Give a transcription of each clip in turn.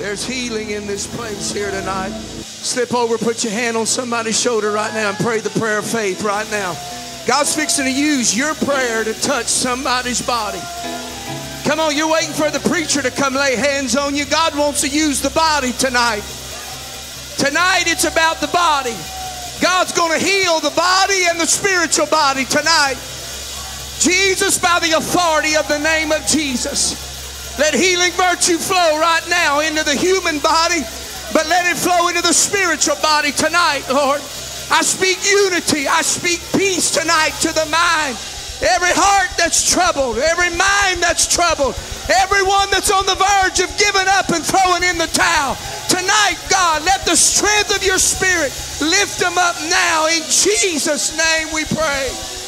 There's healing in this place here tonight. Slip over, put your hand on somebody's shoulder right now and pray the prayer of faith right now. God's fixing to use your prayer to touch somebody's body. Come on, you're waiting for the preacher to come lay hands on you. God wants to use the body tonight. Tonight it's about the body. God's going to heal the body and the spiritual body tonight. Jesus, by the authority of the name of Jesus. Let healing virtue flow right now into the human body, but let it flow into the spiritual body tonight, Lord. I speak unity. I speak peace tonight to the mind. Every heart that's troubled, every mind that's troubled, everyone that's on the verge of giving up and throwing in the towel. Tonight, God, let the strength of your spirit lift them up now. In Jesus' name we pray.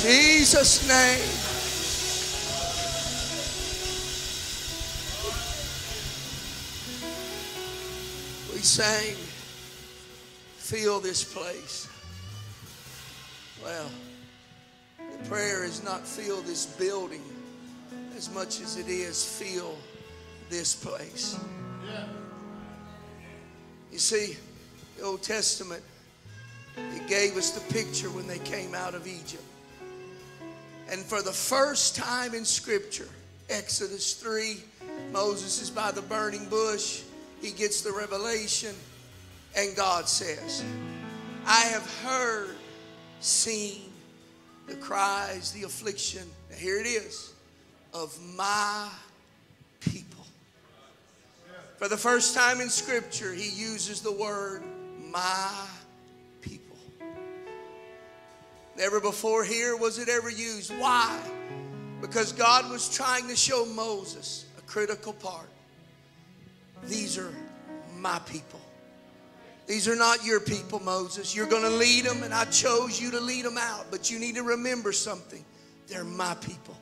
Jesus' name. We sang, Feel this place. Well, the prayer is not feel this building as much as it is feel this place. You see, the Old Testament, it gave us the picture when they came out of Egypt. And for the first time in Scripture, Exodus 3, Moses is by the burning bush. He gets the revelation, and God says, I have heard, seen the cries, the affliction. Now here it is of my people. For the first time in Scripture, he uses the word my Never before here was it ever used. Why? Because God was trying to show Moses a critical part. These are my people. These are not your people, Moses. You're going to lead them, and I chose you to lead them out. But you need to remember something they're my people.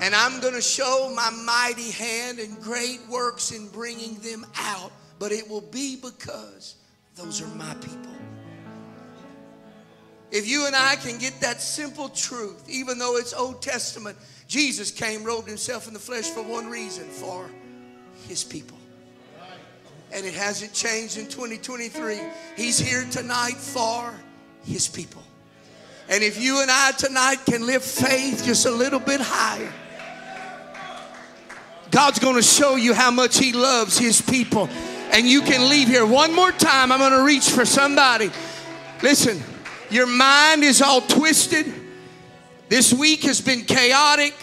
And I'm going to show my mighty hand and great works in bringing them out. But it will be because those are my people. If you and I can get that simple truth, even though it's Old Testament, Jesus came, robed himself in the flesh for one reason for his people. And it hasn't changed in 2023. He's here tonight for his people. And if you and I tonight can lift faith just a little bit higher, God's going to show you how much he loves his people. And you can leave here one more time. I'm going to reach for somebody. Listen, your mind is all twisted. This week has been chaotic.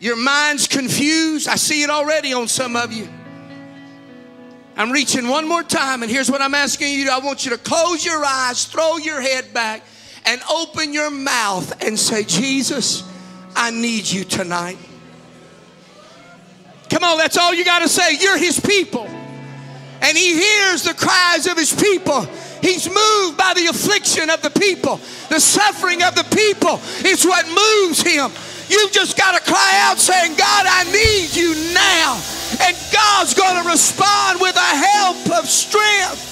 Your mind's confused. I see it already on some of you. I'm reaching one more time, and here's what I'm asking you I want you to close your eyes, throw your head back, and open your mouth and say, Jesus, I need you tonight. Come on, that's all you got to say. You're his people. And he hears the cries of his people. He's moved by the affliction of the people. The suffering of the people is what moves him. You've just got to cry out saying, God, I need you now. And God's going to respond with a help of strength.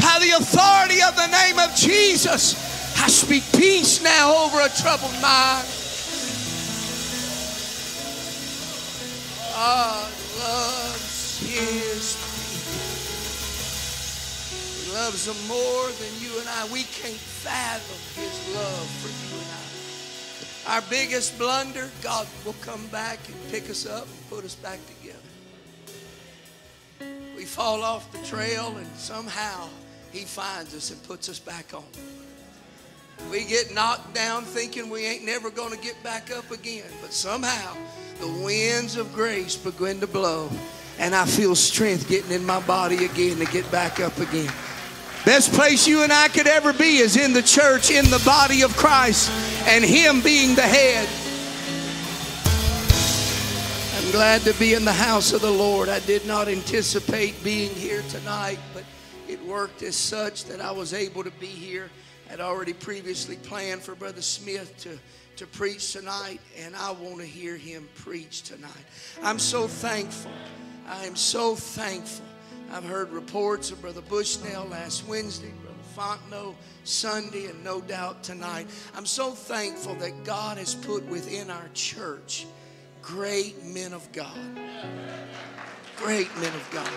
By the authority of the name of Jesus, I speak peace now over a troubled mind. God loves his people. He loves them more than you and I. We can't fathom his love for you and I. Our biggest blunder, God will come back and pick us up and put us back together. We fall off the trail and somehow he finds us and puts us back on. We get knocked down thinking we ain't never going to get back up again. But somehow the winds of grace begin to blow, and I feel strength getting in my body again to get back up again. Best place you and I could ever be is in the church, in the body of Christ, and Him being the head. I'm glad to be in the house of the Lord. I did not anticipate being here tonight, but it worked as such that I was able to be here. I'd already previously planned for Brother Smith to to preach tonight, and I want to hear him preach tonight. I'm so thankful. I am so thankful. I've heard reports of Brother Bushnell last Wednesday, Brother Fontenot Sunday, and no doubt tonight. I'm so thankful that God has put within our church great men of God. Great men of God.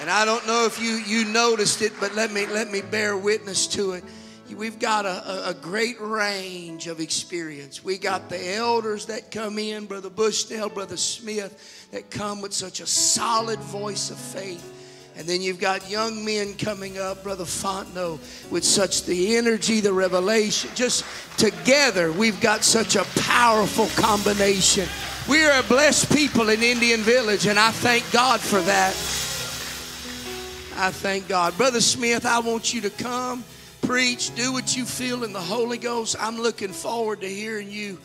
And I don't know if you, you noticed it, but let me, let me bear witness to it. We've got a, a, great range of experience. We got the elders that come in, Brother Bushnell, Brother Smith, that come with such a solid voice of faith. And then you've got young men coming up, Brother Fontenot, with such the energy, the revelation. Just together, we've got such a powerful combination. We are a blessed people in Indian Village, and I thank God for that. I thank God. Brother Smith, I want you to come, preach, do what you feel in the Holy Ghost. I'm looking forward to hearing you,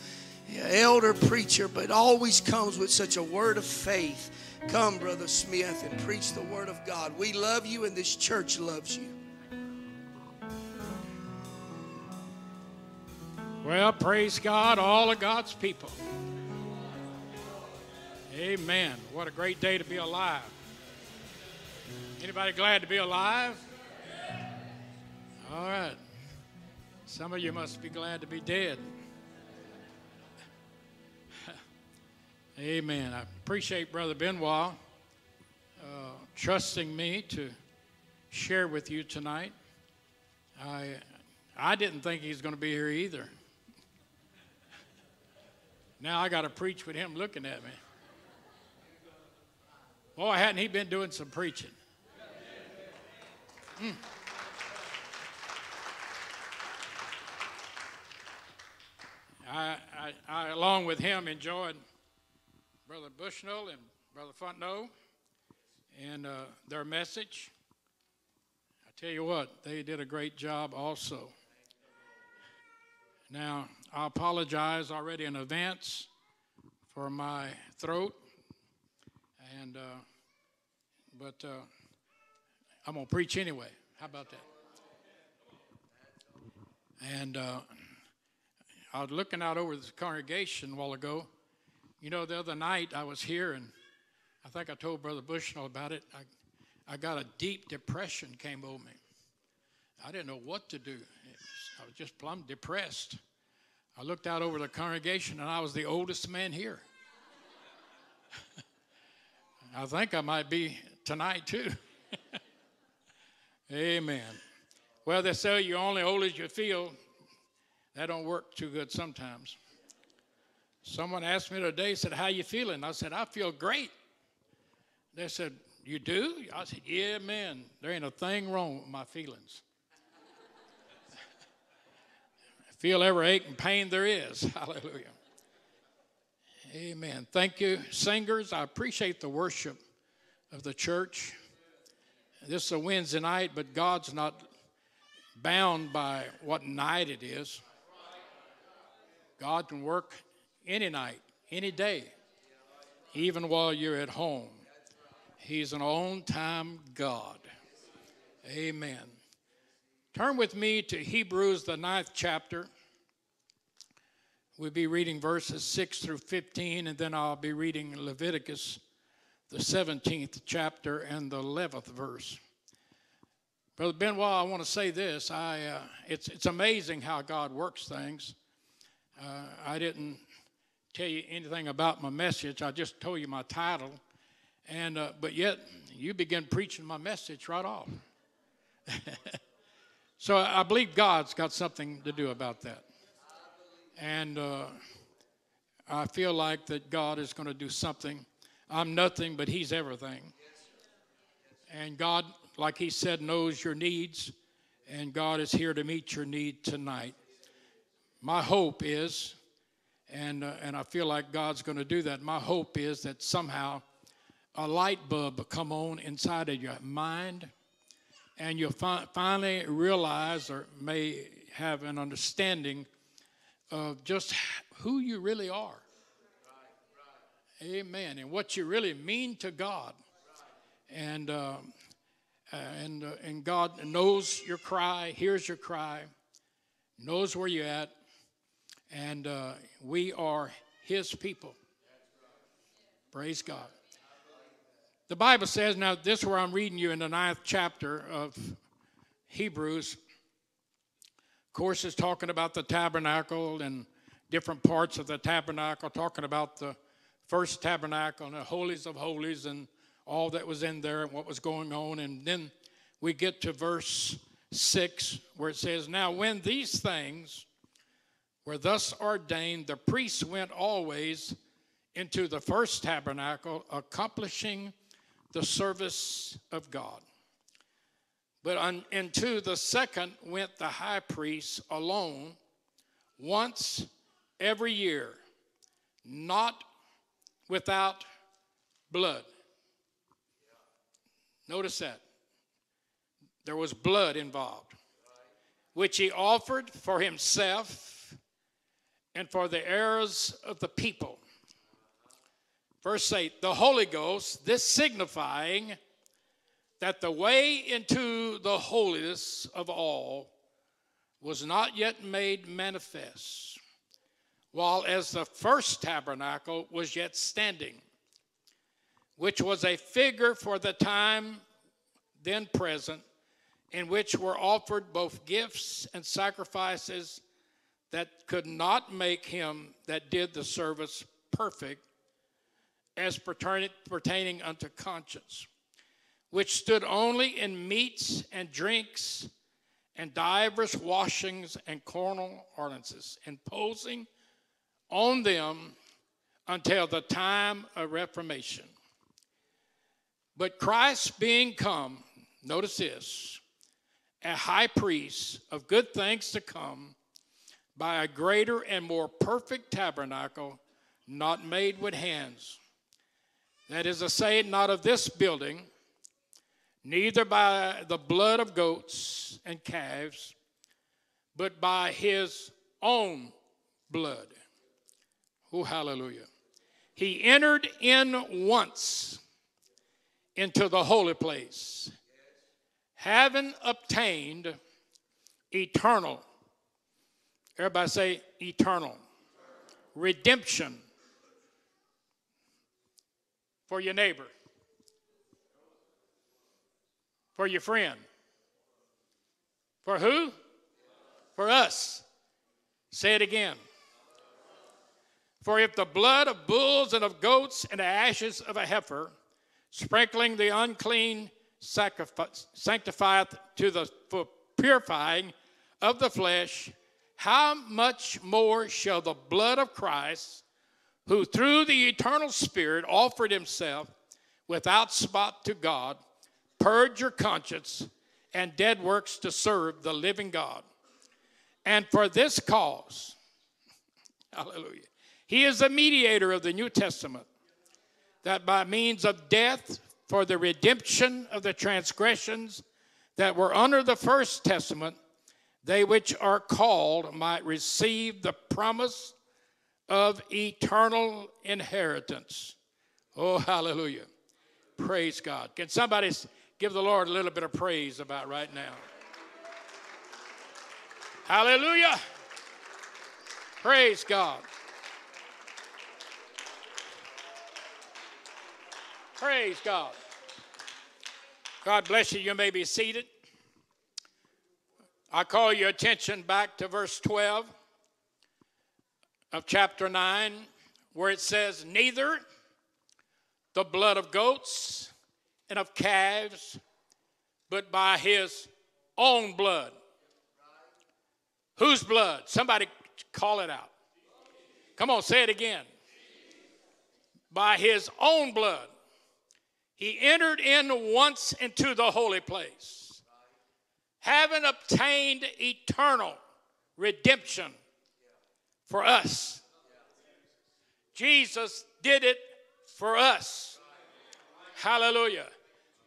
elder preacher, but always comes with such a word of faith. Come, Brother Smith, and preach the word of God. We love you, and this church loves you. Well, praise God, all of God's people. Amen. What a great day to be alive. Anybody glad to be alive? All right. Some of you must be glad to be dead. Amen. I appreciate Brother Benoit uh, trusting me to share with you tonight. I, I didn't think he's going to be here either. Now I got to preach with him looking at me. Boy, hadn't he been doing some preaching? Mm. I, I, I, along with him, enjoyed Brother Bushnell and Brother Fontenot and uh, their message. I tell you what, they did a great job also. Now, I apologize already in advance for my throat, and uh, but. Uh, I'm going to preach anyway. How about that? And uh, I was looking out over the congregation a while ago. You know, the other night I was here, and I think I told Brother Bushnell about it. I, I got a deep depression came over me. I didn't know what to do. Was, I was just plumb depressed. I looked out over the congregation, and I was the oldest man here. I think I might be tonight too. Amen. Well, they say you're only old as you feel. That don't work too good sometimes. Someone asked me today, said, how you feeling? I said, I feel great. They said, you do? I said, yeah, man. There ain't a thing wrong with my feelings. feel every ache and pain there is. Hallelujah. Amen. Thank you, singers. I appreciate the worship of the church. This is a Wednesday night, but God's not bound by what night it is. God can work any night, any day, even while you're at home. He's an on time God. Amen. Turn with me to Hebrews, the ninth chapter. We'll be reading verses 6 through 15, and then I'll be reading Leviticus the 17th chapter and the 11th verse. Brother Benoit, I want to say this. I, uh, it's, it's amazing how God works things. Uh, I didn't tell you anything about my message. I just told you my title. And, uh, but yet, you begin preaching my message right off. so I believe God's got something to do about that. And uh, I feel like that God is going to do something I'm nothing, but He's everything. And God, like He said, knows your needs, and God is here to meet your need tonight. My hope is, and, uh, and I feel like God's going to do that, my hope is that somehow a light bulb will come on inside of your mind, and you'll fi- finally realize or may have an understanding of just who you really are Amen. And what you really mean to God. And, uh, and, uh, and God knows your cry, hears your cry, knows where you're at, and uh, we are His people. Praise God. The Bible says, now this is where I'm reading you in the ninth chapter of Hebrews. Of course, it's talking about the tabernacle and different parts of the tabernacle, talking about the first tabernacle and the holies of holies and all that was in there and what was going on. And then we get to verse 6 where it says, Now when these things were thus ordained, the priests went always into the first tabernacle, accomplishing the service of God. But on, into the second went the high priest alone once every year, not without blood. Notice that. There was blood involved, which he offered for himself and for the errors of the people. Verse 8 The Holy Ghost, this signifying that the way into the holiest of all was not yet made manifest, while as the first tabernacle was yet standing, which was a figure for the time then present, in which were offered both gifts and sacrifices that could not make him that did the service perfect as pertaining unto conscience which stood only in meats and drinks and divers washings and carnal ordinances, imposing on them until the time of reformation. But Christ being come, notice this, a high priest of good things to come, by a greater and more perfect tabernacle, not made with hands. That is to say, not of this building neither by the blood of goats and calves, but by his own blood. Oh, hallelujah. He entered in once into the holy place, having obtained eternal, everybody say eternal, redemption for your neighbor for your friend. For who? For us. Say it again. For if the blood of bulls and of goats and the ashes of a heifer, sprinkling the unclean, sanctifieth to the purifying of the flesh, how much more shall the blood of Christ, who through the eternal Spirit offered himself without spot to God, purge your conscience and dead works to serve the living God. And for this cause, hallelujah, he is the mediator of the New Testament, that by means of death for the redemption of the transgressions that were under the first testament, they which are called might receive the promise of eternal inheritance. Oh, hallelujah. Praise God. Can somebody give the Lord a little bit of praise about right now. Hallelujah. Praise God. Praise God. God bless you. You may be seated. I call your attention back to verse 12 of chapter 9, where it says, Neither the blood of goats and of calves, but by his own blood. Whose blood? Somebody call it out. Come on, say it again. By his own blood, he entered in once into the holy place, having obtained eternal redemption for us. Jesus did it for us. Hallelujah.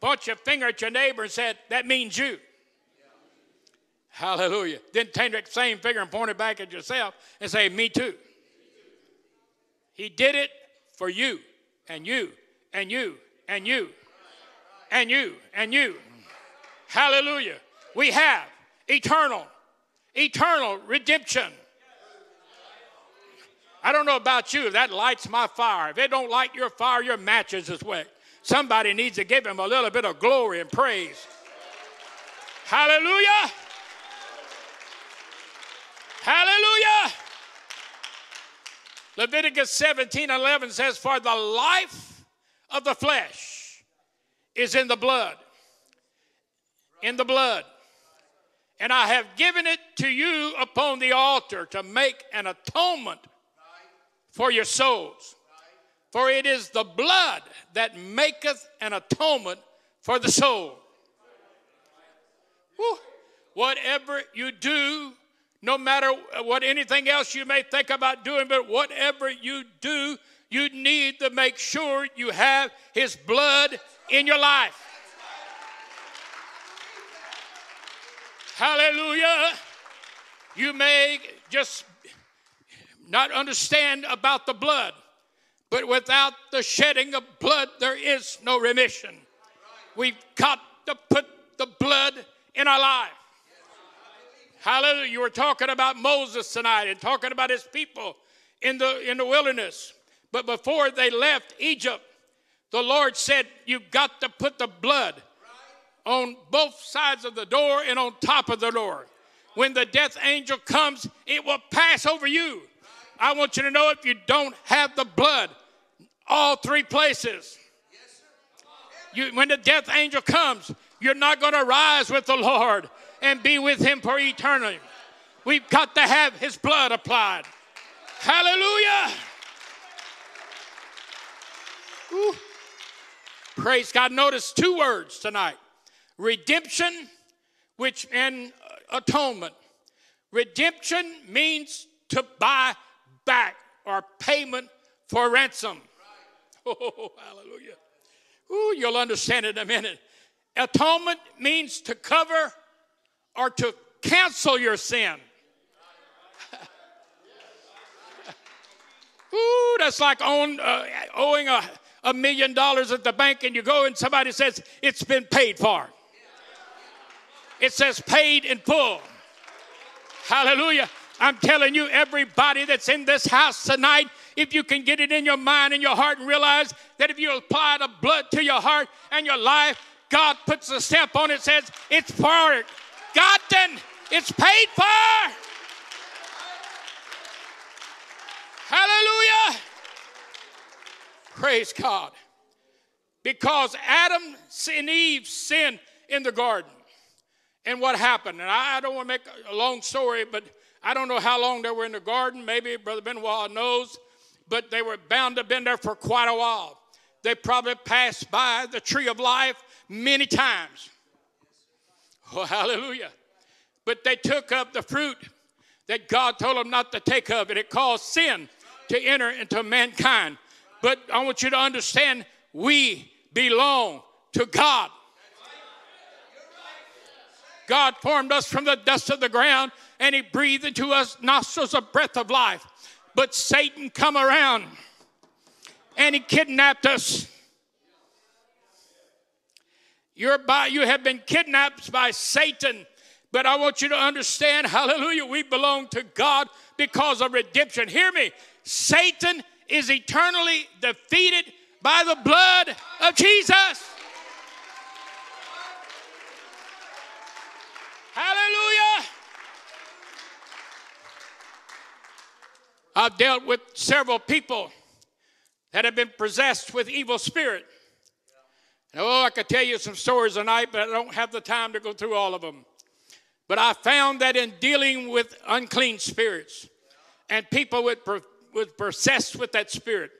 Point your finger at your neighbor and said, That means you. Hallelujah. Then take that same finger and point it back at yourself and say, Me too. He did it for you and you and you and you and you and you. Hallelujah. We have eternal, eternal redemption. I don't know about you, if that lights my fire. If it don't light your fire, your matches is wet. Somebody needs to give him a little bit of glory and praise. Hallelujah. Hallelujah. Leviticus 17 11 says, For the life of the flesh is in the blood. In the blood. And I have given it to you upon the altar to make an atonement for your souls. For it is the blood that maketh an atonement for the soul. Whatever you do, no matter what anything else you may think about doing, but whatever you do, you need to make sure you have His blood in your life. Hallelujah. You may just not understand about the blood, but without the shedding of blood, there is no remission. We've got to put the blood in our life. Hallelujah. You were talking about Moses tonight and talking about his people in the, in the wilderness. But before they left Egypt, the Lord said, You've got to put the blood on both sides of the door and on top of the door. When the death angel comes, it will pass over you. I want you to know if you don't have the blood, all three places. You, when the death angel comes, you're not going to rise with the Lord and be with Him for eternity. We've got to have His blood applied. Hallelujah. Ooh. Praise God. Notice two words tonight redemption which and atonement. Redemption means to buy back or payment for ransom. Oh, hallelujah. Ooh, you'll understand in a minute. Atonement means to cover or to cancel your sin. Ooh, that's like own, uh, owing a, a million dollars at the bank and you go and somebody says it's been paid for. It says paid in full. Hallelujah. I'm telling you, everybody that's in this house tonight, if you can get it in your mind and your heart and realize that if you apply the blood to your heart and your life, God puts a stamp on it, says it's for gotten, it's paid for. Hallelujah. Praise God. Because Adam and Eve sinned in the garden. And what happened? And I don't want to make a long story, but I don't know how long they were in the garden. Maybe Brother Benoit knows, but they were bound to have been there for quite a while. They probably passed by the tree of life many times. Oh, hallelujah. But they took up the fruit that God told them not to take of, and it caused sin to enter into mankind. But I want you to understand we belong to God. God formed us from the dust of the ground and he breathed into us nostrils a breath of life. But Satan come around and he kidnapped us. You're by, you have been kidnapped by Satan. But I want you to understand, hallelujah, we belong to God because of redemption. Hear me. Satan is eternally defeated by the blood of Jesus. Hallelujah. I've dealt with several people that have been possessed with evil spirit. oh, I could tell you some stories tonight, but I don't have the time to go through all of them. But I found that in dealing with unclean spirits and people with, with possessed with that spirit,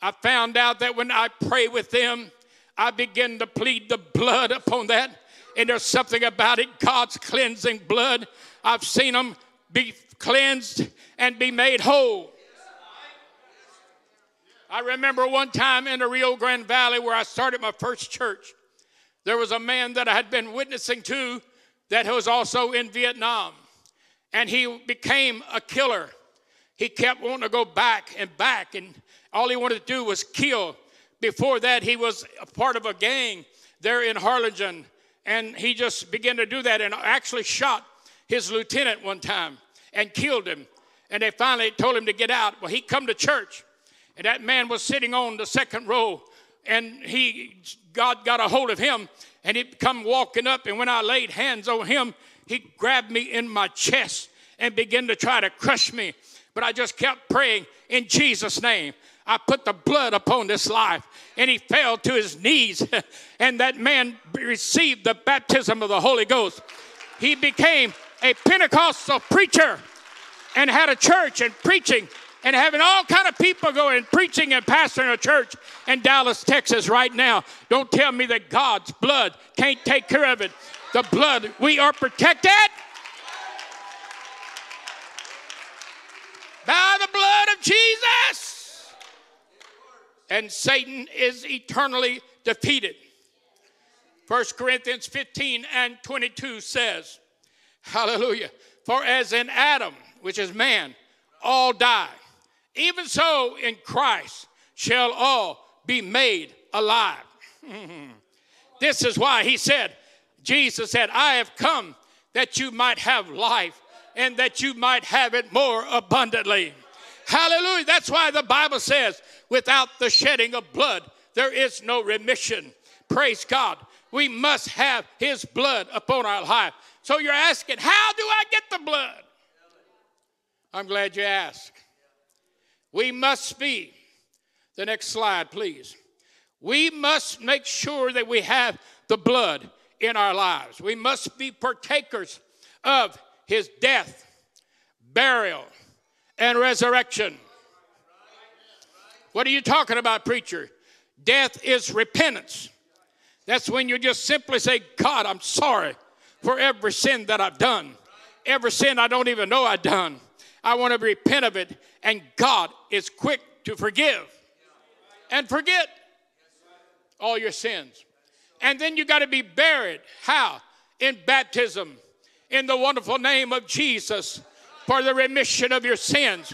I found out that when I pray with them, I begin to plead the blood upon that and there's something about it God's cleansing blood. I've seen them be cleansed and be made whole. I remember one time in the Rio Grande Valley where I started my first church, there was a man that I had been witnessing to that was also in Vietnam. And he became a killer. He kept wanting to go back and back, and all he wanted to do was kill. Before that, he was a part of a gang there in Harlingen and he just began to do that and actually shot his lieutenant one time and killed him. And they finally told him to get out. Well, he come to church, and that man was sitting on the second row and he God got a hold of him and he come walking up and when I laid hands on him, he grabbed me in my chest and began to try to crush me. But I just kept praying in Jesus' name. I put the blood upon this life. And he fell to his knees. and that man received the baptism of the Holy Ghost. He became a Pentecostal preacher and had a church and preaching and having all kind of people going and preaching and pastoring a church in Dallas, Texas right now. Don't tell me that God's blood can't take care of it. The blood, we are protected by the blood of Jesus. And Satan is eternally defeated. 1 Corinthians 15 and 22 says, Hallelujah. For as in Adam, which is man, all die, even so in Christ shall all be made alive. this is why he said, Jesus said, I have come that you might have life and that you might have it more abundantly. Hallelujah. That's why the Bible says, without the shedding of blood, there is no remission. Praise God. We must have His blood upon our life. So you're asking, how do I get the blood? I'm glad you asked. We must be, the next slide, please. We must make sure that we have the blood in our lives. We must be partakers of his death, burial, and resurrection. What are you talking about, preacher? Death is repentance. That's when you just simply say, God, I'm sorry for every sin that I've done, every sin I don't even know I've done. I want to repent of it, and God is quick to forgive and forget all your sins. And then you got to be buried. How? In baptism in the wonderful name of Jesus for the remission of your sins.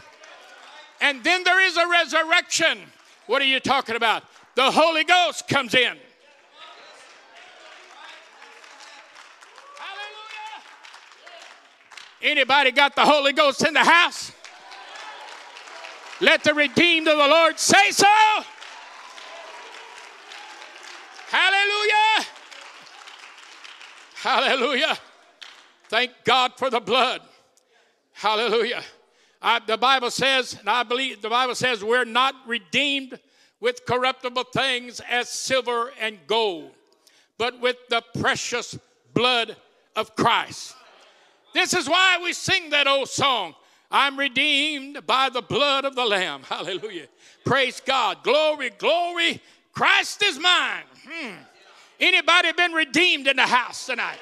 And then there is a resurrection. What are you talking about? The Holy Ghost comes in. Hallelujah. Anybody got the Holy Ghost in the house? Let the redeemed of the Lord say so. Hallelujah. Hallelujah. Thank God for the blood. Hallelujah. I, the Bible says, and I believe the Bible says, we're not redeemed with corruptible things as silver and gold, but with the precious blood of Christ. This is why we sing that old song. I'm redeemed by the blood of the Lamb. Hallelujah. Praise God. Glory, glory. Christ is mine. Hmm. Anybody been redeemed in the house tonight?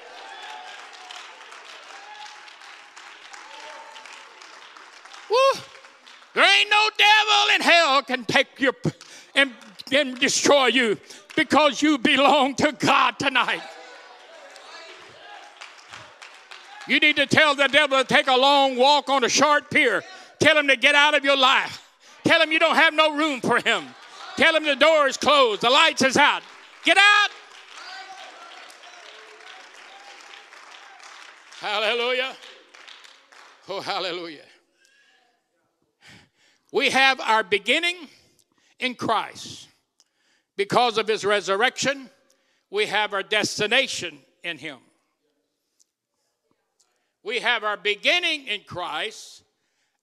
Woo. There ain't no devil in hell can take you and, and destroy you because you belong to God tonight. You need to tell the devil to take a long walk on a short pier. Tell him to get out of your life. Tell him you don't have no room for him. Tell him the door is closed, the lights is out. Get out. Hallelujah. Oh, hallelujah. We have our beginning in Christ. Because of his resurrection, we have our destination in him. We have our beginning in Christ,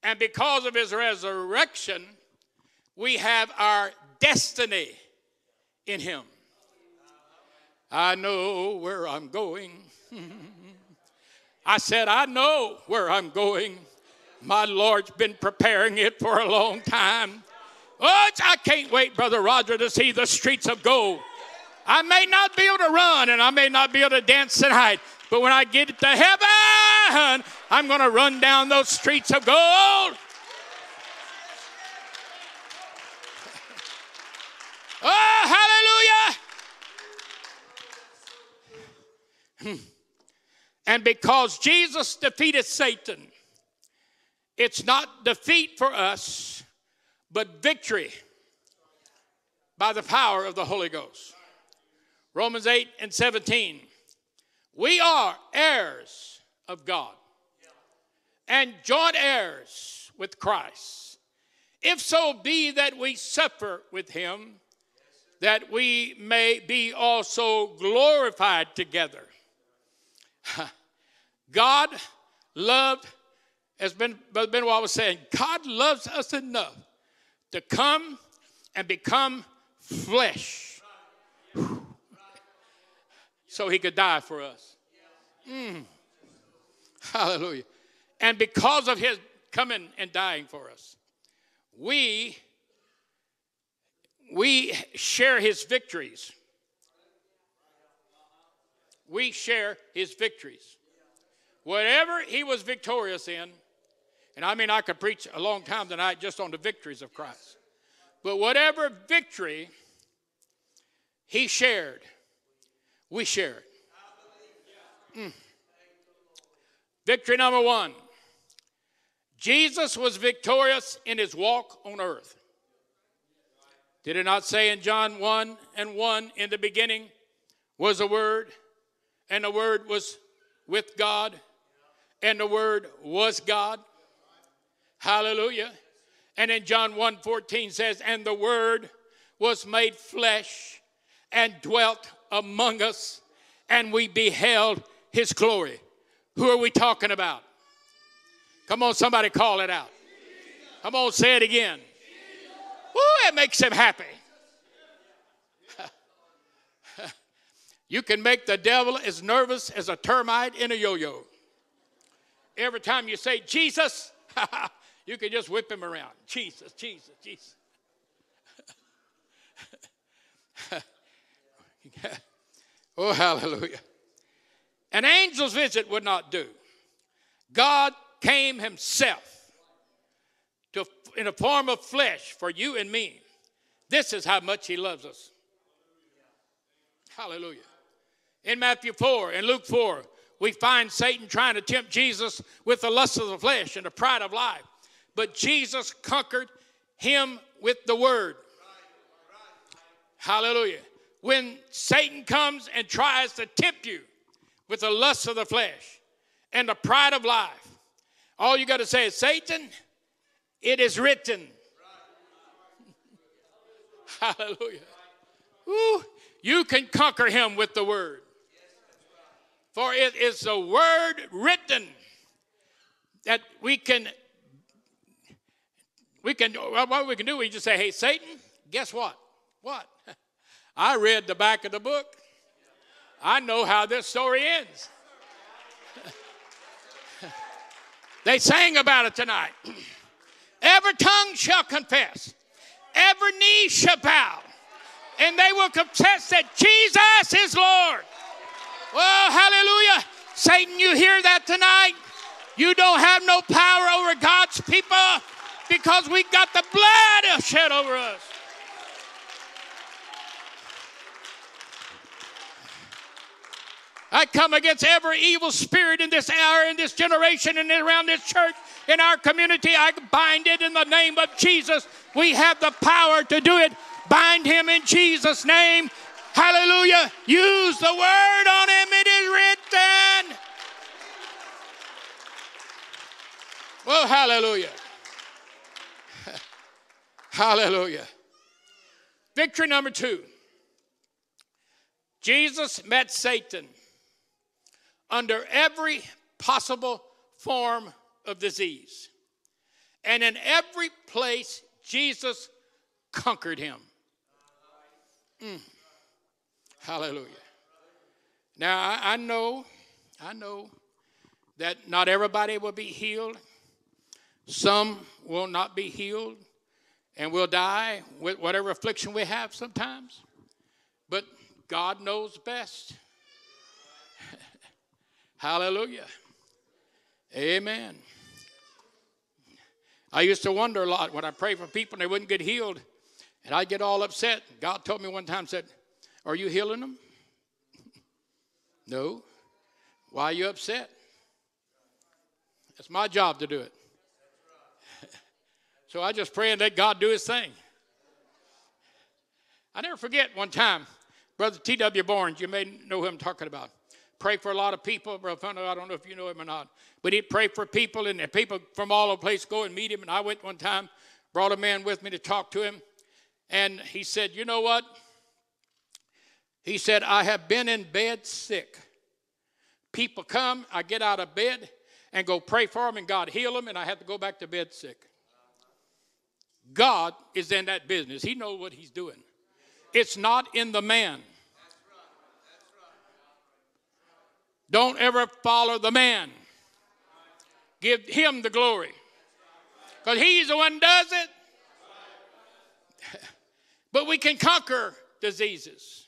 and because of his resurrection, we have our destiny in him. I know where I'm going. I said, I know where I'm going. My Lord's been preparing it for a long time. Oh, I can't wait, Brother Roger, to see the streets of gold. I may not be able to run and I may not be able to dance tonight, but when I get to heaven, I'm going to run down those streets of gold. Oh, hallelujah! Hmm. And because Jesus defeated Satan, it's not defeat for us, but victory by the power of the Holy Ghost. Romans 8 and 17. We are heirs of God and joint heirs with Christ. If so be that we suffer with him, that we may be also glorified together. God loved, as Ben, Brother Benoit was saying, God loves us enough to come and become flesh so he could die for us. Mm. Hallelujah. And because of his coming and dying for us, we we share his victories. We share his victories. Whatever he was victorious in, and I mean, I could preach a long time tonight just on the victories of Christ. But whatever victory he shared, we share it. Mm. Victory number one Jesus was victorious in his walk on earth. Did it not say in John 1 and 1 in the beginning was the Word, and the Word was with God, and the Word was God? Hallelujah. And in John 1 14 says, And the Word was made flesh and dwelt among us, and we beheld his glory. Who are we talking about? Come on, somebody call it out. Come on, say it again. Woo, it makes him happy. you can make the devil as nervous as a termite in a yo yo. Every time you say Jesus, you can just whip him around. Jesus, Jesus, Jesus. oh, hallelujah. An angel's visit would not do. God came himself to, in a form of flesh for you and me. This is how much he loves us. Hallelujah. In Matthew 4 and Luke 4, we find Satan trying to tempt Jesus with the lust of the flesh and the pride of life. But Jesus conquered him with the word. Hallelujah. When Satan comes and tries to tempt you, with the lust of the flesh and the pride of life. All you got to say is, Satan, it is written. Hallelujah. Ooh, you can conquer him with the word. For it is the word written that we can we can what we can do we just say hey satan guess what what i read the back of the book I know how this story ends. they sang about it tonight. Every tongue shall confess, every knee shall bow, and they will confess that Jesus is Lord. Well, hallelujah. Satan, you hear that tonight? You don't have no power over God's people because we got the blood shed over us. I come against every evil spirit in this hour, in this generation, and around this church, in our community. I bind it in the name of Jesus. We have the power to do it. Bind him in Jesus' name. Hallelujah. Use the word on him. It is written. Well, hallelujah. Hallelujah. Victory number two. Jesus met Satan under every possible form of disease. And in every place, Jesus conquered him. Mm. Hallelujah. Now, I, I know, I know that not everybody will be healed. Some will not be healed and we'll die with whatever affliction we have sometimes. But God knows best. Hallelujah. Amen. I used to wonder a lot when I pray for people and they wouldn't get healed, and I'd get all upset. God told me one time, said, Are you healing them? no. Why are you upset? It's my job to do it. So I just pray and let God do his thing. I never forget one time, Brother T.W. Barnes, you may know who I'm talking about pray for a lot of people. Brother I don't know if you know him or not, but he'd pray for people, and people from all over the place go and meet him. And I went one time, brought a man with me to talk to him, and he said, "You know what? He said, I have been in bed sick. People come, I get out of bed and go pray for them, and God heal them, and I have to go back to bed sick. God is in that business. He knows what he's doing. It's not in the man. Don't ever follow the man. Give him the glory. Because he's the one does it. but we can conquer diseases.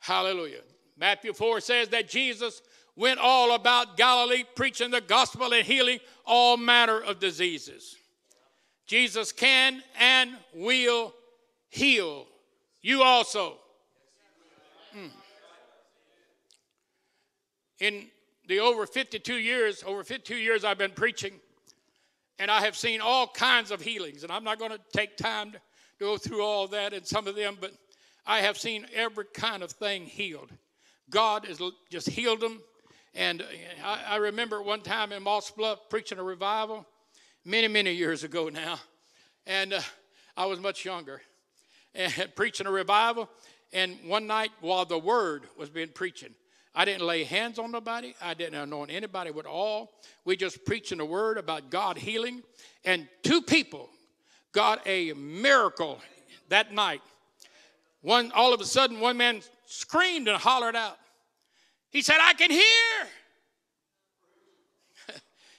Hallelujah. Matthew 4 says that Jesus went all about Galilee preaching the gospel and healing all manner of diseases. Jesus can and will heal you also. Mm. In the over 52 years, over 52 years I've been preaching, and I have seen all kinds of healings. And I'm not going to take time to go through all that and some of them, but I have seen every kind of thing healed. God has just healed them. And I, I remember one time in Moss Bluff preaching a revival many, many years ago now. And uh, I was much younger and preaching a revival. And one night while the word was being preaching, I didn't lay hands on nobody. I didn't anoint anybody with all. We just preaching the word about God healing. And two people got a miracle that night. One all of a sudden, one man screamed and hollered out. He said, I can hear.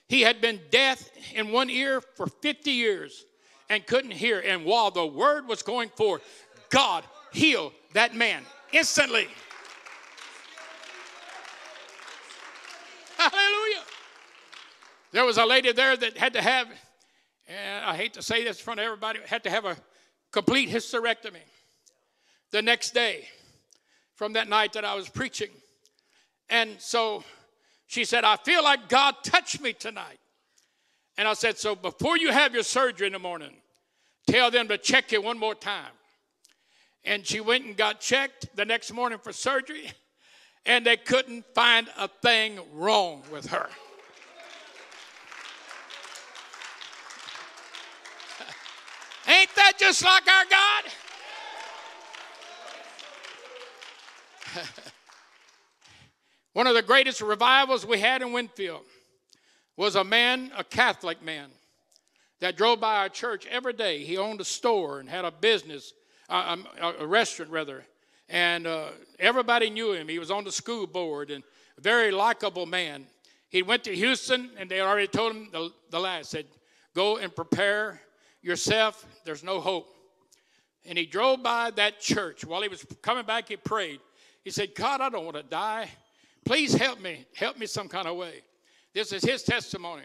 He had been deaf in one ear for 50 years and couldn't hear. And while the word was going forth, God healed that man instantly. Hallelujah. There was a lady there that had to have, and I hate to say this in front of everybody, had to have a complete hysterectomy the next day from that night that I was preaching. And so she said, I feel like God touched me tonight. And I said, So before you have your surgery in the morning, tell them to check you one more time. And she went and got checked the next morning for surgery, and they couldn't find a thing wrong with her. Ain't that just like our God? One of the greatest revivals we had in Winfield was a man, a Catholic man, that drove by our church every day. He owned a store and had a business, uh, a, restaurant rather, and uh, everybody knew him. He was on the school board and a very likable man. He went to Houston and they already told him the, the last said, "Go and prepare yourself. There's no hope." And he drove by that church. While he was coming back, he prayed. He said, God, I don't want to die. Please help me. Help me some kind of way. This is his testimony.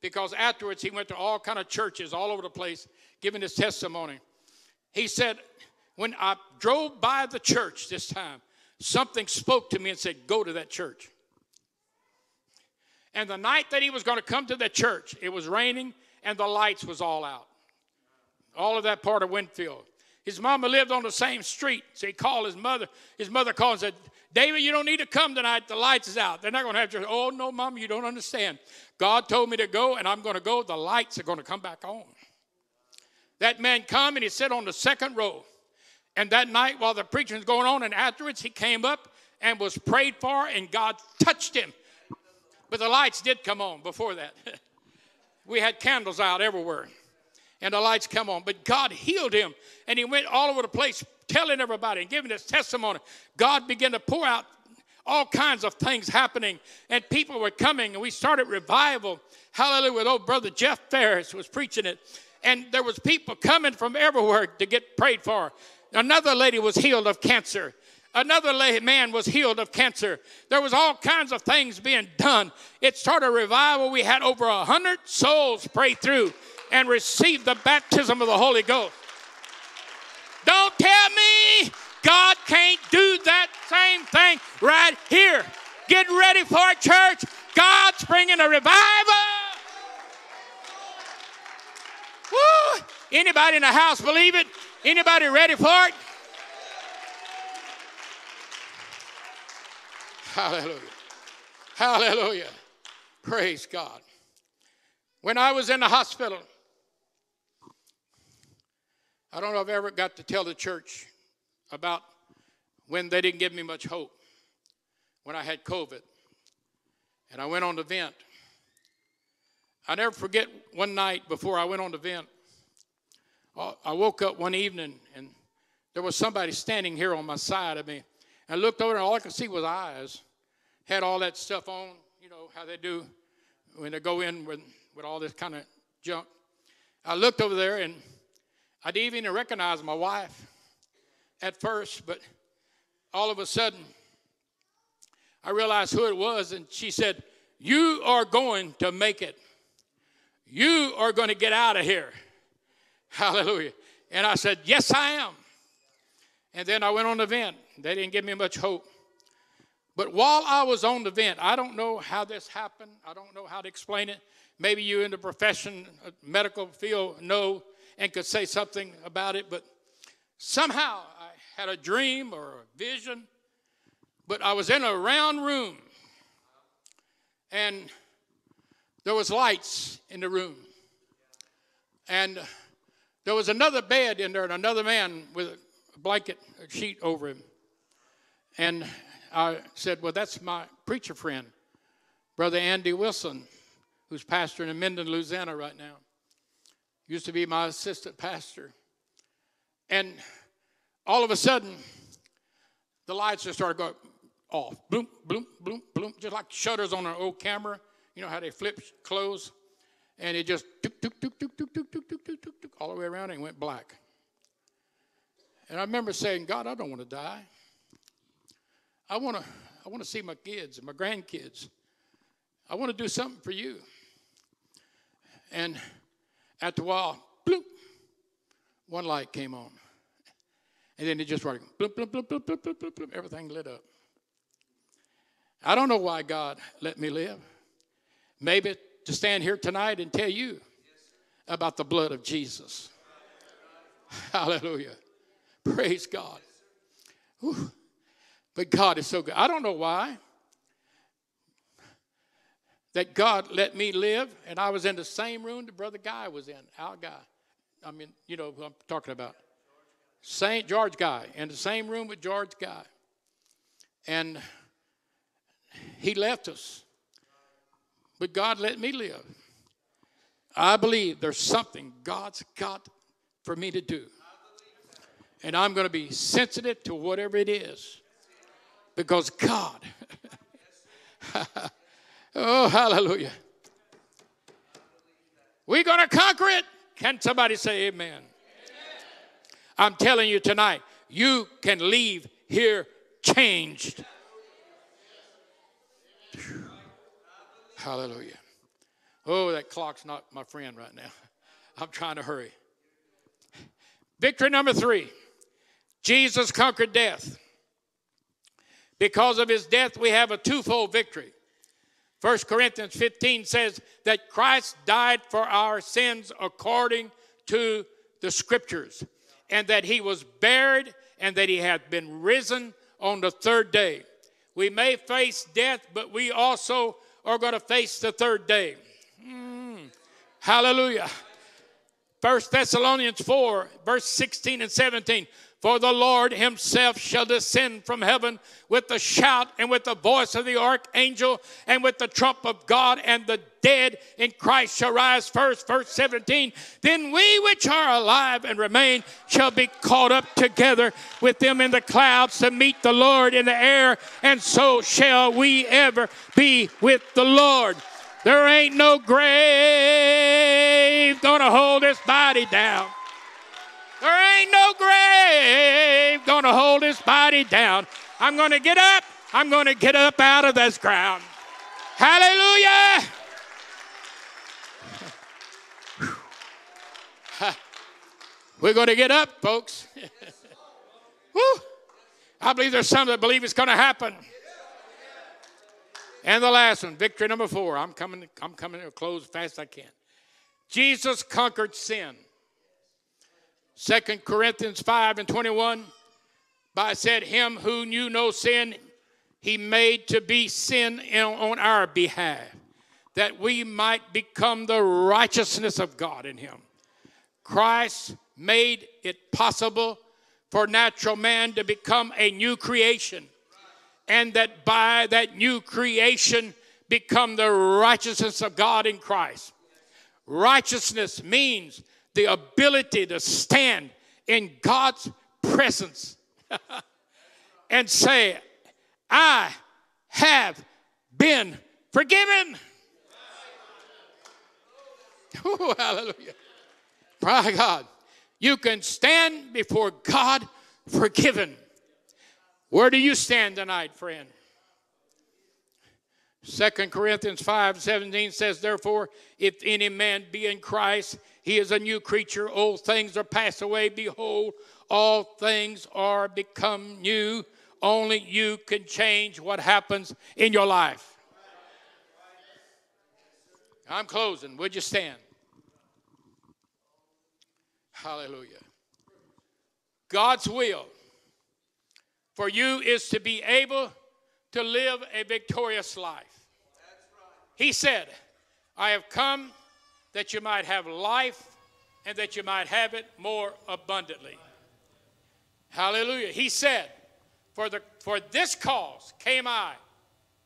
Because afterwards he went to all kind of churches all over the place giving his testimony. He said, when I drove by the church this time, something spoke to me and said, Go to that church. And the night that he was going to come to the church, it was raining and the lights was all out. All of that part of Winfield. His mama lived on the same street, so he called his mother. His mother called and said, David, you don't need to come tonight. The lights is out. They're not going to have to. Oh, no, mom, you don't understand. God told me to go, and I'm going to go. The lights are going to come back on. That man come and he sat on the second row. And that night, while the preaching was going on, and afterwards, he came up and was prayed for, and God touched him. But the lights did come on before that. we had candles out everywhere, and the lights come on. But God healed him, and he went all over the place telling everybody and giving his testimony, God began to pour out all kinds of things happening, and people were coming, and we started revival. Hallelujah! With old brother Jeff Ferris was preaching it, and there was people coming from everywhere to get prayed for. Another lady was healed of cancer. Another man was healed of cancer. There was all kinds of things being done. It started a revival. We had over a hundred souls pray through and receive the baptism of the Holy Ghost. Don't tell me God can't do that same thing right here. Get ready for it, church. God's bringing a revival. Woo! Anybody in the house believe it? Anybody ready for it? Hallelujah. Hallelujah. Praise God. When I was in the hospital, I don't know if I ever got to tell the church about when they didn't give me much hope when I had COVID. And I went on the vent. I never forget one night before I went on the vent, I woke up one evening and there was somebody standing here on my side of me. I looked over and all I could see was eyes. Had all that stuff on, you know, how they do when they go in with, with all this kind of junk. I looked over there and I didn't even recognize my wife at first, but all of a sudden, I realized who it was, and she said, You are going to make it. You are going to get out of here. Hallelujah. And I said, Yes, I am. And then I went on the vent. They didn't give me much hope. But while I was on the vent, I don't know how this happened. I don't know how to explain it. Maybe you in the profession, uh, medical field, know and could say something about it. But somehow I had a dream or a vision. But I was in a round room, and there was lights in the room, and there was another bed in there, and another man with a blanket, a sheet over him. And I said, Well, that's my preacher friend, Brother Andy Wilson, who's pastoring in Minden, Louisiana right now. Used to be my assistant pastor. And all of a sudden, the lights just started going off. Bloom, bloom, bloom, bloom, just like shutters on an old camera. You know how they flip close? And it just tuk, tuk, tuk, tuk, tuk, tuk, tuk, tuk, tuk, tuk, all the way around and went black. And I remember saying, God, I don't want to die. I want to I want to see my kids and my grandkids. I want to do something for you. And after a while, bloop, one light came on. And then it just started bloop, bloop, bloop, bloop, bloop, bloop, bloop, bloop, everything lit up. I don't know why God let me live. Maybe to stand here tonight and tell you about the blood of Jesus. Hallelujah. Praise God. Whew. But God is so good. I don't know why. That God let me live, and I was in the same room the brother Guy was in, our guy. I mean, you know who I'm talking about. St. George Guy, in the same room with George Guy. And he left us. But God let me live. I believe there's something God's got for me to do. And I'm going to be sensitive to whatever it is. Because God, oh, hallelujah. We're going to conquer it. Can somebody say amen? amen? I'm telling you tonight, you can leave here changed. Hallelujah. Oh, that clock's not my friend right now. I'm trying to hurry. Victory number three Jesus conquered death. Because of his death, we have a twofold victory. 1 Corinthians 15 says that Christ died for our sins according to the scriptures, and that he was buried, and that he had been risen on the third day. We may face death, but we also are going to face the third day. Mm. Hallelujah. First Thessalonians 4, verse 16 and 17. For the Lord himself shall descend from heaven with a shout and with the voice of the archangel and with the trump of God, and the dead in Christ shall rise first. Verse 17. Then we which are alive and remain shall be caught up together with them in the clouds to meet the Lord in the air, and so shall we ever be with the Lord. There ain't no grave gonna hold this body down. There ain't no grave gonna hold this body down. I'm gonna get up. I'm gonna get up out of this ground. Hallelujah. We're going to get up, folks. I believe there's some that believe it's going to happen. And the last one, victory number four. I'm coming, I'm coming to close as fast as I can. Jesus conquered sin. Second Corinthians 5 and 21, by said, Him who knew no sin, he made to be sin on our behalf, that we might become the righteousness of God in him. Christ made it possible for natural man to become a new creation, and that by that new creation become the righteousness of God in Christ. Righteousness means the ability to stand in God's presence and say, I have been forgiven. Ooh, hallelujah. My God. You can stand before God forgiven. Where do you stand tonight, friend? Second Corinthians 5 17 says, Therefore, if any man be in Christ, he is a new creature. Old things are passed away. Behold, all things are become new. Only you can change what happens in your life. I'm closing. Would you stand? Hallelujah. God's will for you is to be able to live a victorious life. He said, I have come that you might have life and that you might have it more abundantly. Hallelujah. He said, for, the, for this cause came I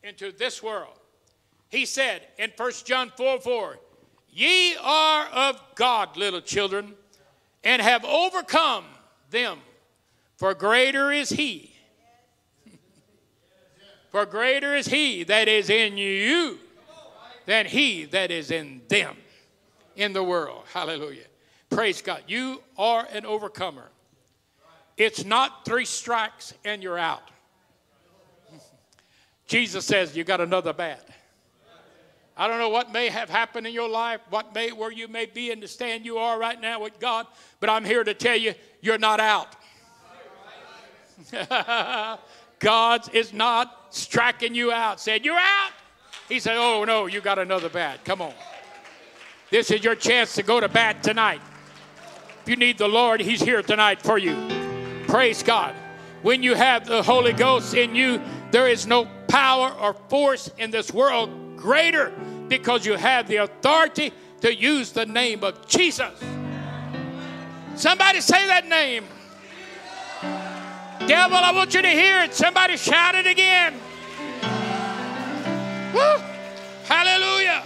into this world. He said in 1 John 4 4, Ye are of God, little children, and have overcome them, for greater is He. For greater is He that is in you than He that is in them in the world. Hallelujah. Praise God. You are an overcomer. It's not three strikes and you're out. Jesus says you got another bat. I don't know what may have happened in your life, what may where you may be in the stand you are right now with God, but I'm here to tell you you're not out. God is not striking you out. Said you're out. He said, "Oh no, you got another bat. Come on. This is your chance to go to bat tonight. If you need the Lord, He's here tonight for you. Praise God. When you have the Holy Ghost in you, there is no power or force in this world greater because you have the authority to use the name of Jesus. Somebody say that name. Devil, I want you to hear it. Somebody shout it again. Woo! Hallelujah.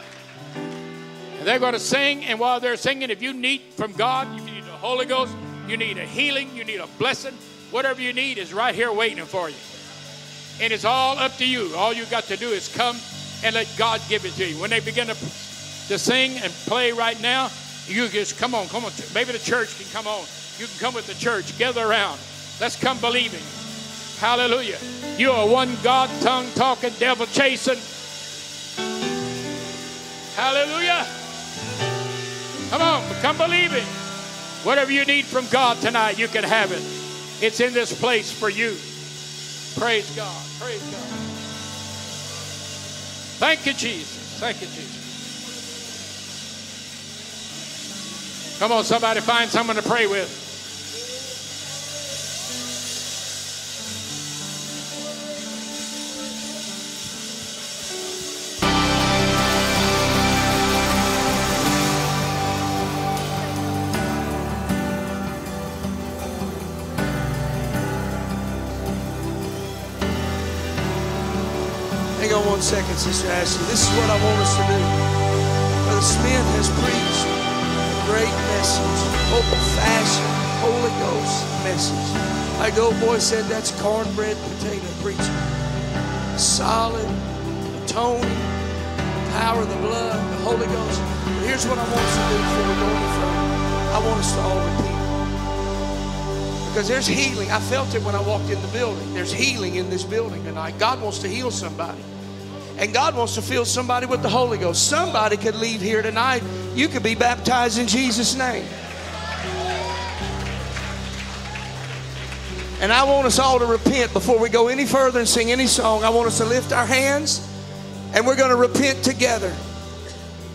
And they're going to sing, and while they're singing, if you need from God, you need the Holy Ghost, you need a healing, you need a blessing, whatever you need is right here waiting for you. And it's all up to you. All you got to do is come and let God give it to you. When they begin to, to sing and play right now, you just come on, come on. Maybe the church can come on. You can come with the church, gather around. Let's come believing. Hallelujah. You are one God, tongue talking, devil chasing. Hallelujah. Come on, come believing. Whatever you need from God tonight, you can have it. It's in this place for you. Praise God. Praise God. Thank you, Jesus. Thank you, Jesus. Come on, somebody find someone to pray with. Sister Ashley. This is what I want us to do. Brother Smith has preached a great message, old-fashioned Holy Ghost message. Like the old boy said, that's cornbread potato preaching. Solid, atoning, the power of the blood, the Holy Ghost. But here's what I want us to do before we go any further. I want us to all repeat. Because there's healing. I felt it when I walked in the building. There's healing in this building tonight. God wants to heal somebody. And God wants to fill somebody with the Holy Ghost. Somebody could leave here tonight. You could be baptized in Jesus' name. And I want us all to repent before we go any further and sing any song. I want us to lift our hands and we're going to repent together.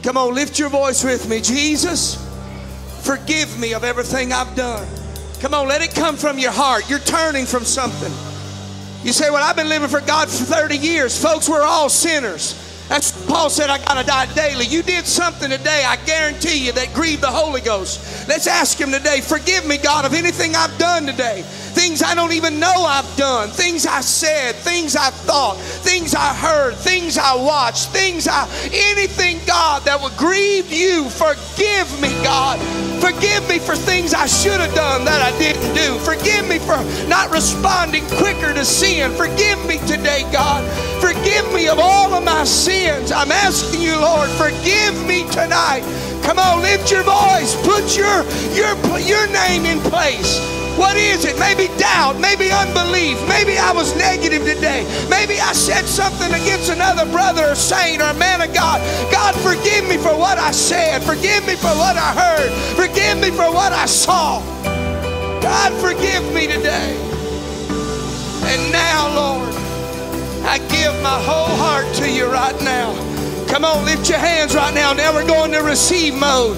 Come on, lift your voice with me. Jesus, forgive me of everything I've done. Come on, let it come from your heart. You're turning from something. You say, Well, I've been living for God for 30 years. Folks, we're all sinners. That's Paul said, I gotta die daily. You did something today, I guarantee you, that grieved the Holy Ghost. Let's ask Him today, forgive me, God, of anything I've done today things I don't even know I've done, things I said, things I thought, things I heard, things I watched, things I, anything, God, that would grieve you. Forgive me, God. Forgive me for things I should have done that I didn't do. Forgive me for not responding quicker to sin. Forgive me today, God. Forgive me of all of my sins. I'm asking you, Lord, forgive me tonight. Come on, lift your voice. Put your, your, your name in place. What is it? Maybe doubt, maybe unbelief. Maybe I was negative today. Maybe I said something against another brother or saint or man of God. God, forgive me for what I said. Forgive me for what I heard. Forgive me for what I saw. God, forgive me today. And now, Lord, I give my whole heart to you right now. Come on, lift your hands right now. Now we're going to receive mode.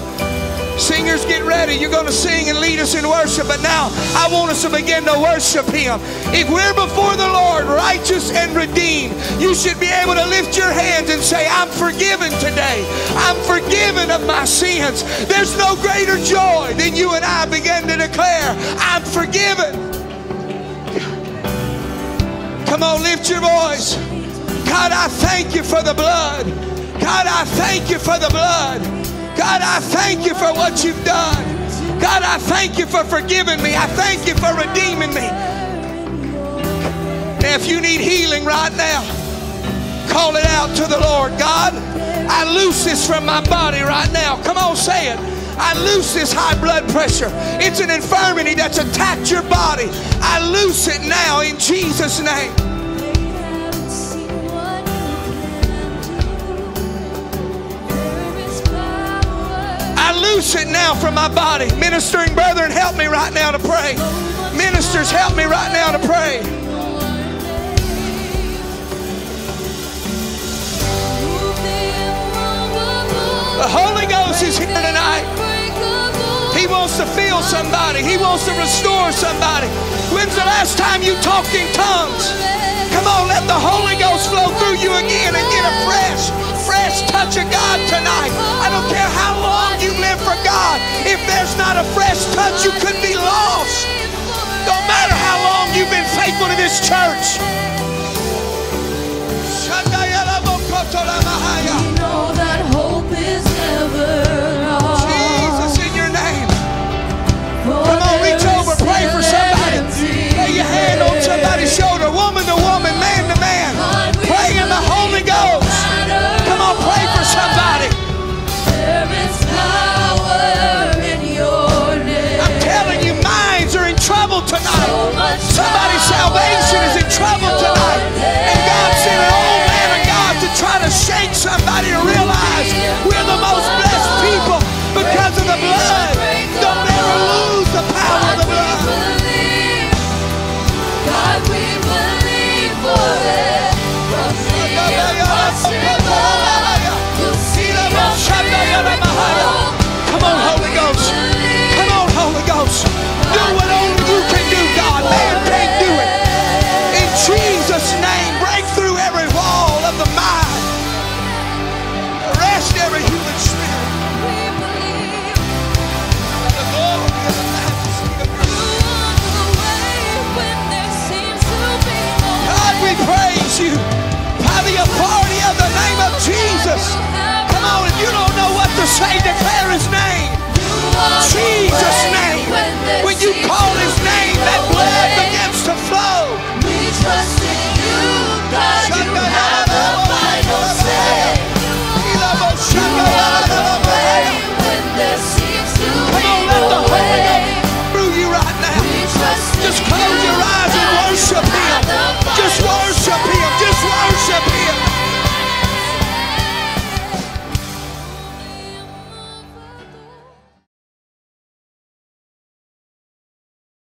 Singers, get ready. You're going to sing and lead us in worship. But now I want us to begin to worship Him. If we're before the Lord, righteous and redeemed, you should be able to lift your hands and say, I'm forgiven today. I'm forgiven of my sins. There's no greater joy than you and I begin to declare, I'm forgiven. Come on, lift your voice. God, I thank you for the blood. God, I thank you for the blood. God, I thank you for what you've done. God, I thank you for forgiving me. I thank you for redeeming me. Now, if you need healing right now, call it out to the Lord. God, I loose this from my body right now. Come on, say it. I loose this high blood pressure. It's an infirmity that's attacked your body. I loose it now in Jesus' name. Loose it now from my body. Ministering brethren, help me right now to pray. Ministers, help me right now to pray. The Holy Ghost is here tonight. He wants to feel somebody. He wants to restore somebody. When's the last time you talked in tongues? Come on, let the Holy Ghost flow through you again and get a fresh, touch of God tonight. I don't care how long you live for God. If there's not a fresh touch, you could be lost. Don't matter how long you've been faithful to this church. Jesus,